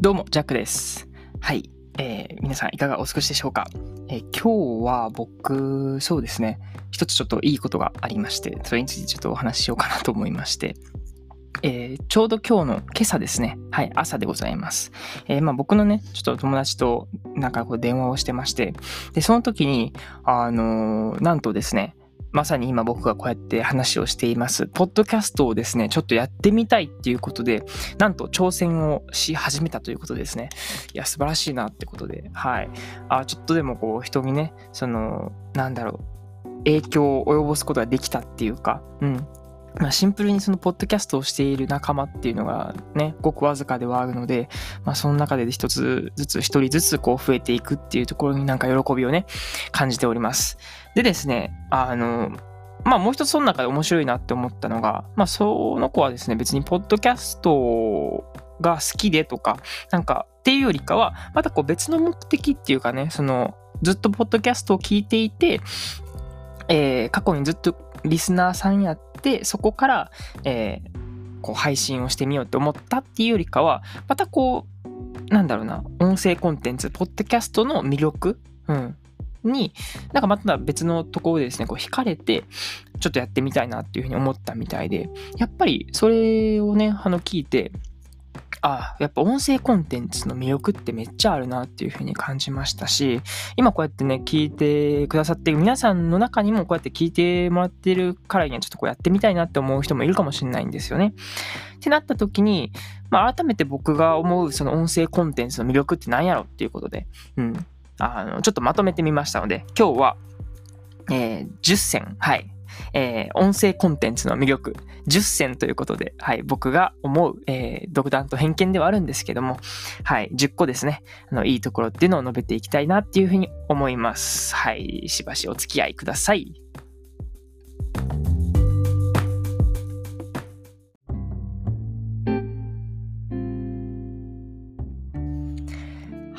どうも、ジャックです。はい。えー、皆さんいかがお過ごしでしょうか、えー、今日は僕、そうですね、一つちょっといいことがありまして、それについてちょっとお話ししようかなと思いまして、えー、ちょうど今日の今朝ですね、はい、朝でございます。えー、まあ僕のね、ちょっと友達となんかこう電話をしてまして、で、その時に、あのー、なんとですね、まさに今僕がこうやって話をしています、ポッドキャストをですね、ちょっとやってみたいっていうことで、なんと挑戦をし始めたということですね。いや、素晴らしいなってことで、はい。あ、ちょっとでもこう人にね、その、なんだろう、影響を及ぼすことができたっていうか、うん。まあ、シンプルにそのポッドキャストをしている仲間っていうのがね、ごくわずかではあるので、まあ、その中で一つずつ、一人ずつこう増えていくっていうところになんか喜びをね、感じております。でですね、あの、まあもう一つその中で面白いなって思ったのが、まあその子はですね、別にポッドキャストが好きでとか、なんかっていうよりかは、またこう別の目的っていうかね、その、ずっとポッドキャストを聞いていて、えー、過去にずっとリスナーさんやって、そこから、えー、こう配信をしてみようって思ったっていうよりかは、またこう、なんだろうな、音声コンテンツ、ポッドキャストの魅力、うん、に、なんかまた別のところでですね、こう惹かれて、ちょっとやってみたいなっていうふうに思ったみたいで、やっぱりそれをね、あの聞いて、あやっぱ音声コンテンツの魅力ってめっちゃあるなっていう風に感じましたし、今こうやってね、聞いてくださってる皆さんの中にもこうやって聞いてもらってるからにはちょっとこうやってみたいなって思う人もいるかもしれないんですよね。ってなった時に、まあ改めて僕が思うその音声コンテンツの魅力って何やろっていうことで、うん。あの、ちょっとまとめてみましたので、今日は、えー、10選、はい、えー、音声コンテンツの魅力10選ということで、はい、僕が思う、えー、独断と偏見ではあるんですけども、はい、10個ですね、あの、いいところっていうのを述べていきたいなっていうふうに思います。はい、しばしお付き合いください。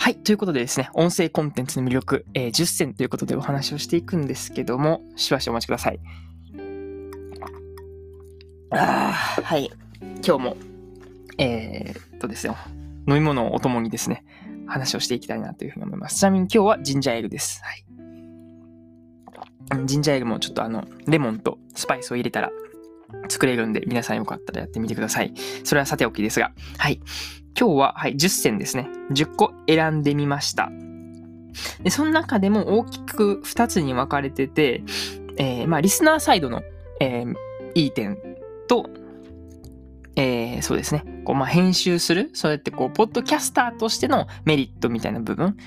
はい。ということでですね、音声コンテンツの魅力、えー、10選ということでお話をしていくんですけども、しばしお待ちください。ああ、はい。今日も、えー、っとですよ、飲み物をお供にですね、話をしていきたいなというふうに思います。ちなみに今日はジンジャーエールです。はい。ジンジャーエールもちょっとあの、レモンとスパイスを入れたら作れるんで、皆さんよかったらやってみてください。それはさておきですが、はい。今日は、はい、10選ですね。10個選んでみました。で、その中でも大きく2つに分かれてて、えー、まあ、リスナーサイドの、えー、いい点と、えー、そうですね。こう、まあ、編集する、そうやってこう、ポッドキャスターとしてのメリットみたいな部分、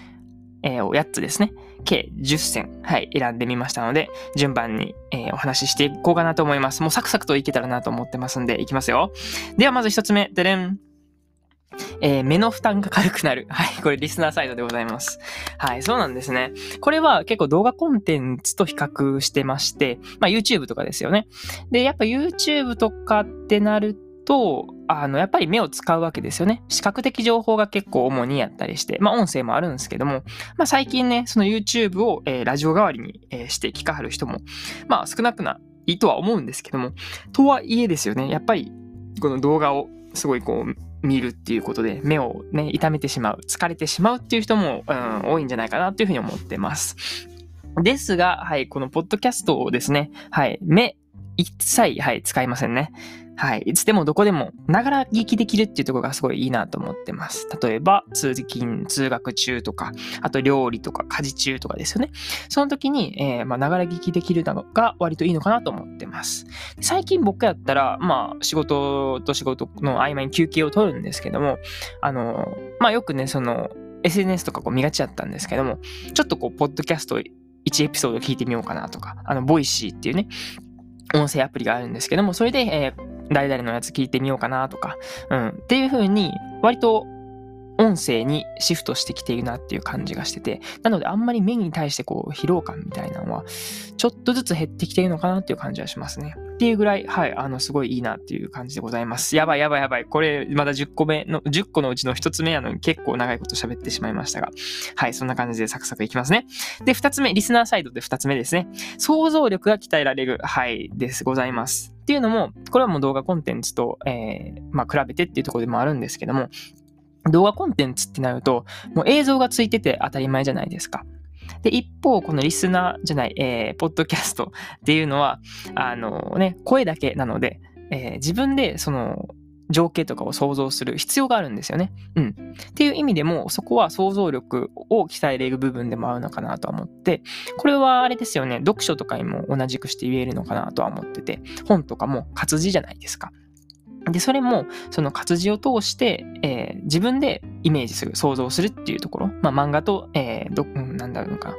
えー、を8つですね。計10選、はい、選んでみましたので、順番に、えー、お話ししていこうかなと思います。もうサクサクといけたらなと思ってますんで、いきますよ。では、まず1つ目、でれん。えー、目の負担が軽くなる。はい。これリスナーサイドでございます。はい。そうなんですね。これは結構動画コンテンツと比較してまして、まあ YouTube とかですよね。で、やっぱ YouTube とかってなると、あの、やっぱり目を使うわけですよね。視覚的情報が結構主にやったりして、まあ音声もあるんですけども、まあ最近ね、その YouTube を、えー、ラジオ代わりに、えー、して聞かはる人も、まあ少なくないとは思うんですけども、とはいえですよね、やっぱりこの動画をすごいこう、見るっていうことで目をね、痛めてしまう、疲れてしまうっていう人も、うん、多いんじゃないかなっていうふうに思ってます。ですが、はい、このポッドキャストをですね、はい、目一切、はい、使いませんね。はい。いつでもどこでも、ながら聞きできるっていうところがすごいいいなと思ってます。例えば、通勤、通学中とか、あと料理とか家事中とかですよね。その時に、えー、まあ、ながら聞きできるのが割といいのかなと思ってます。最近僕やったら、まあ、仕事と仕事の合間に休憩を取るんですけども、あの、まあ、よくね、その、SNS とかこう見がちだったんですけども、ちょっとこう、ポッドキャスト1エピソード聞いてみようかなとか、あの、 Voicy っていうね、音声アプリがあるんですけども、それで、えー、誰々のやつ聞いてみようかなとか、うん、っていう風に、割と音声にシフトしてきているなっていう感じがしてて、なのであんまり目に対してこう疲労感みたいなのは、ちょっとずつ減ってきているのかなっていう感じはしますね。っていうぐらい、はい、あの、すごいいいなっていう感じでございます。やばいやばいやばい。これ、まだ10個目の、10個のうちの1つ目やのに結構長いこと喋ってしまいましたが、はい、そんな感じでサクサクいきますね。で、2つ目、リスナーサイドで2つ目ですね。想像力が鍛えられる、はい、です、ございます。っていうのも、これはもう動画コンテンツと、えー、まあ、比べてっていうところでもあるんですけども、動画コンテンツってなると、もう映像がついてて当たり前じゃないですか。で、一方、このリスナーじゃない、えー、ポッドキャストっていうのは、あのね、声だけなので、えー、自分でその情景とかを想像する必要があるんですよね。うん。っていう意味でも、そこは想像力を鍛えれる部分でもあるのかなとは思って、これはあれですよね、読書とかにも同じくして言えるのかなとは思ってて、本とかも活字じゃないですか。で、それも、その活字を通して、えー、自分でイメージする、想像するっていうところ。まあ、漫画と、えー、ど、なんだろうか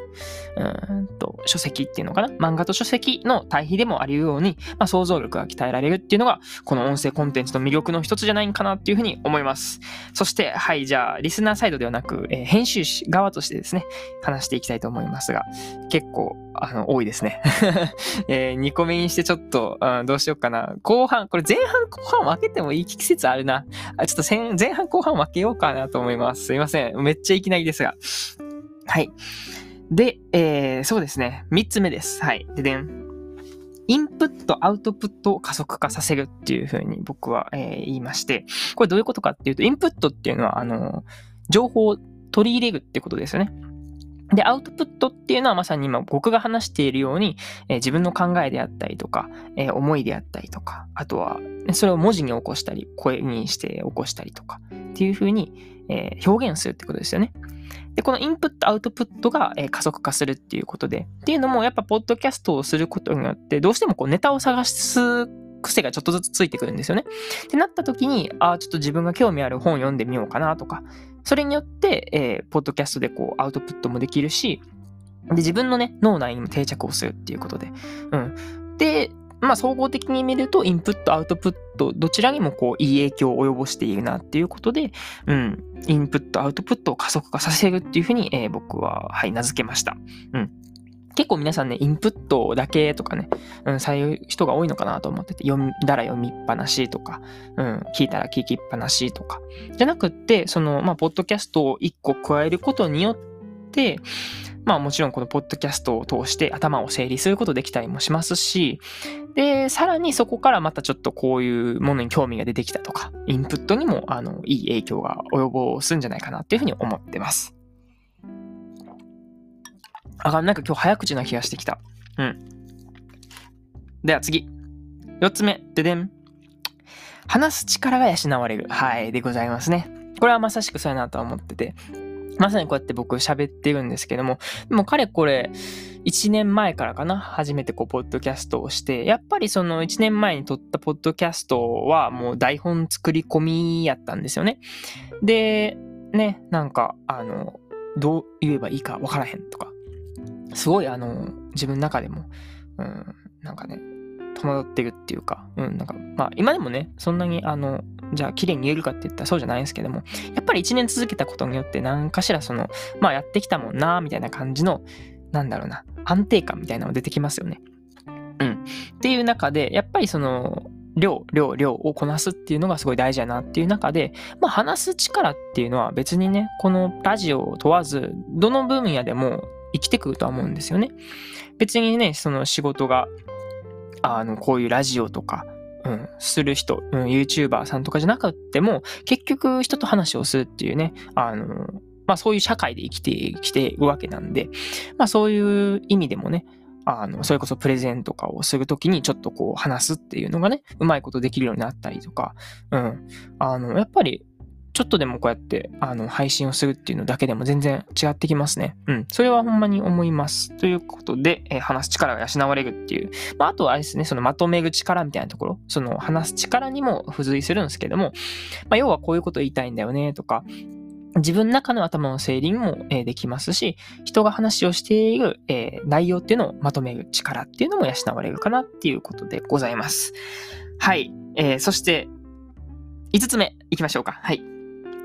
うんと、書籍っていうのかな漫画と書籍の対比でもあるように、まあ、想像力が鍛えられるっていうのが、この音声コンテンツの魅力の一つじゃないかなっていうふうに思います。そして、はい、じゃあ、リスナーサイドではなく、えー、編集側としてですね、話していきたいと思いますが、結構、あの、多いですね。えー、2個目にしてちょっと、うん、どうしようかな。後半、これ前半後半分けてもいい季節あるな。あちょっと前半後半分けようかなと思います。すいません。めっちゃいきなりですが。はい。で、えー、そうですね。3つ目です。はい。ででん。インプット、アウトプットを加速化させるっていうふうに僕は、えー、言いまして、これどういうことかっていうと、インプットっていうのは、あの、情報を取り入れるってことですよね。で、アウトプットっていうのはまさに今僕が話しているように、えー、自分の考えであったりとか、えー、思いであったりとか、あとは、それを文字に起こしたり、声にして起こしたりとかっていうふうに、えー、表現するってことですよね。で、このインプット、アウトプットが、え加速化するっていうことで。っていうのも、やっぱ、ポッドキャストをすることによって、どうしてもこうネタを探す癖がちょっとずつついてくるんですよね。ってなった時に、ああ、ちょっと自分が興味ある本読んでみようかなとか、それによって、えー、ポッドキャストでこうアウトプットもできるし、で、自分のね、脳内にも定着をするっていうことで。うん。で、まあ、総合的に見ると、インプット、アウトプット、どちらにもこう、いい影響を及ぼしているなっていうことで、うん、インプット、アウトプットを加速化させるっていうふうに、えー、僕は、はい、名付けました。うん。結構皆さんね、インプットだけとかね、うん、そういう人が多いのかなと思ってて、読んだら読みっぱなしとか、うん、聞いたら聞きっぱなしとか。じゃなくって、その、まあ、ポッドキャストを一個加えることによって、まあもちろんこのポッドキャストを通して頭を整理することできたりもしますし、で、さらにそこからまたちょっとこういうものに興味が出てきたとか、インプットにもあのいい影響が及ぼすんじゃないかなっていうふうに思ってます。あ、なんか今日早口な気がしてきた。うん。では次。四つ目。ででん。話す力が養われる。はい。でございますね。これはまさしくそうやなとは思ってて。まさにこうやって僕喋ってるんですけども、でも彼これ、1年前からかな、初めてこう、ポッドキャストをして、やっぱりその1年前に撮ったポッドキャストはもう台本作り込みやったんですよね。で、ね、なんか、あの、どう言えばいいかわからへんとか、すごいあの、自分の中でも、うん、なんかね、戸惑ってるっていうか、うん、なんか、まあ今でもね、そんなにあの、じゃあ綺麗に言えるかって言ったらそうじゃないんですけども、やっぱり1年続けたことによって何かしらその、まあやってきたもんな、みたいな感じの、なんだろうな、安定感みたいなのが出てきますよね。うん。っていう中で、やっぱりその、量、量、量をこなすっていうのがすごい大事だなっていう中で、まあ話す力っていうのは別にね、このラジオを問わず、どの分野でも生きてくるとは思うんですよね。別にね、その仕事が、あの、こういうラジオとか、うん、する人、うん、YouTuber さんとかじゃなくても、結局人と話をするっていうね、あの、まあそういう社会で生きてきているわけなんで、まあそういう意味でもね、あの、それこそプレゼンとかをするときにちょっとこう話すっていうのがね、うまいことできるようになったりとか、うん。あの、やっぱりちょっとでもこうやって、あの、配信をするっていうのだけでも全然違ってきますね。うん。それはほんまに思います。ということで、えー、話す力が養われるっていう。まあ、あとはあれですね、そのまとめる力みたいなところ、その話す力にも付随するんですけども、まあ、要はこういうこと言いたいんだよね、とか、自分の中の頭の整理も、できますし、人が話をしている、え、内容っていうのをまとめる力っていうのも養われるかなっていうことでございます。はい。えー、そして、5つ目いきましょうか。はい。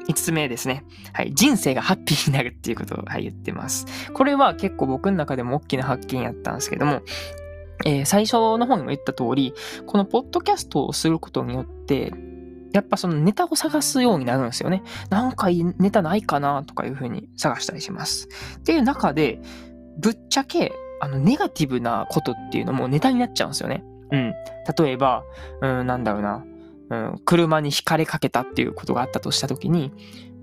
5つ目ですね。はい。人生がハッピーになるっていうことを、はい、言ってます。これは結構僕の中でも大きな発見やったんですけども、えー、最初の方にも言った通り、このポッドキャストをすることによって、やっぱそのネタを探すようになるんですよね。なんかいいネタないかなとかいうふうに探したりします。っていう中で、ぶっちゃけ、あの、ネガティブなことっていうのもネタになっちゃうんですよね。うん。例えば、うん、なんだろうな。うん、車に惹かれかけたっていうことがあったとしたときに、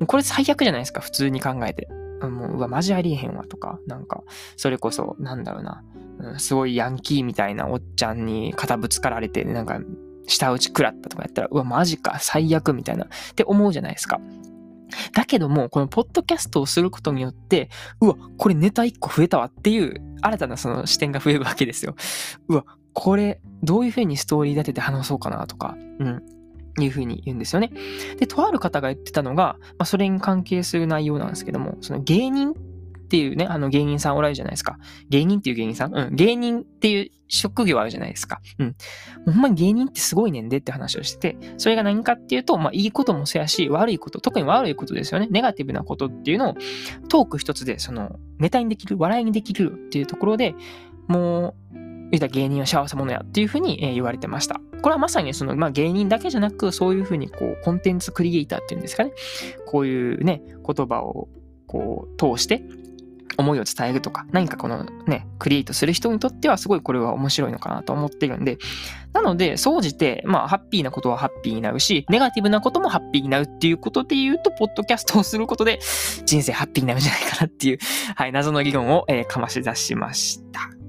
これ最悪じゃないですか、普通に考えて。うんもう、うわ、マジありえへんわとか、なんか、それこそ、なんだろうな、うん、すごいヤンキーみたいなおっちゃんに肩ぶつかられて、なんか、下打ち食らったとかやったら、うわ、マジか、最悪みたいな、って思うじゃないですか。だけども、このポッドキャストをすることによって、うわ、これネタ1個増えたわっていう、新たなその視点が増えるわけですよ。うわ、これ、どういう風にストーリー立てて話そうかなとか、うん。いうふうに言うんですよね。で、とある方が言ってたのが、まあ、それに関係する内容なんですけども、その芸人っていうね、あの芸人さんおられるじゃないですか。芸人っていう芸人さん？うん。芸人っていう職業あるじゃないですか。うん。ほんまに芸人ってすごいねんでって話をしてて、それが何かっていうと、まあいいこともそうやし、悪いこと、特に悪いことですよね。ネガティブなことっていうのをトーク一つで、その、ネタにできる、笑いにできるっていうところでもう、言った芸人は幸せ者やっていうふうに言われてました。これはまさにその、まあ、芸人だけじゃなく、そういうふうにこう、コンテンツクリエイターっていうんですかね。こういうね、言葉をこう、通して、思いを伝えるとか、何かこのね、クリエイトする人にとってはすごいこれは面白いのかなと思ってるんで、なので、総じて、まあ、ハッピーなことはハッピーになるし、ネガティブなこともハッピーになるっていうことで言うと、ポッドキャストをすることで、人生ハッピーになるんじゃないかなっていう、はい、謎の議論を、えー、かまし出しました。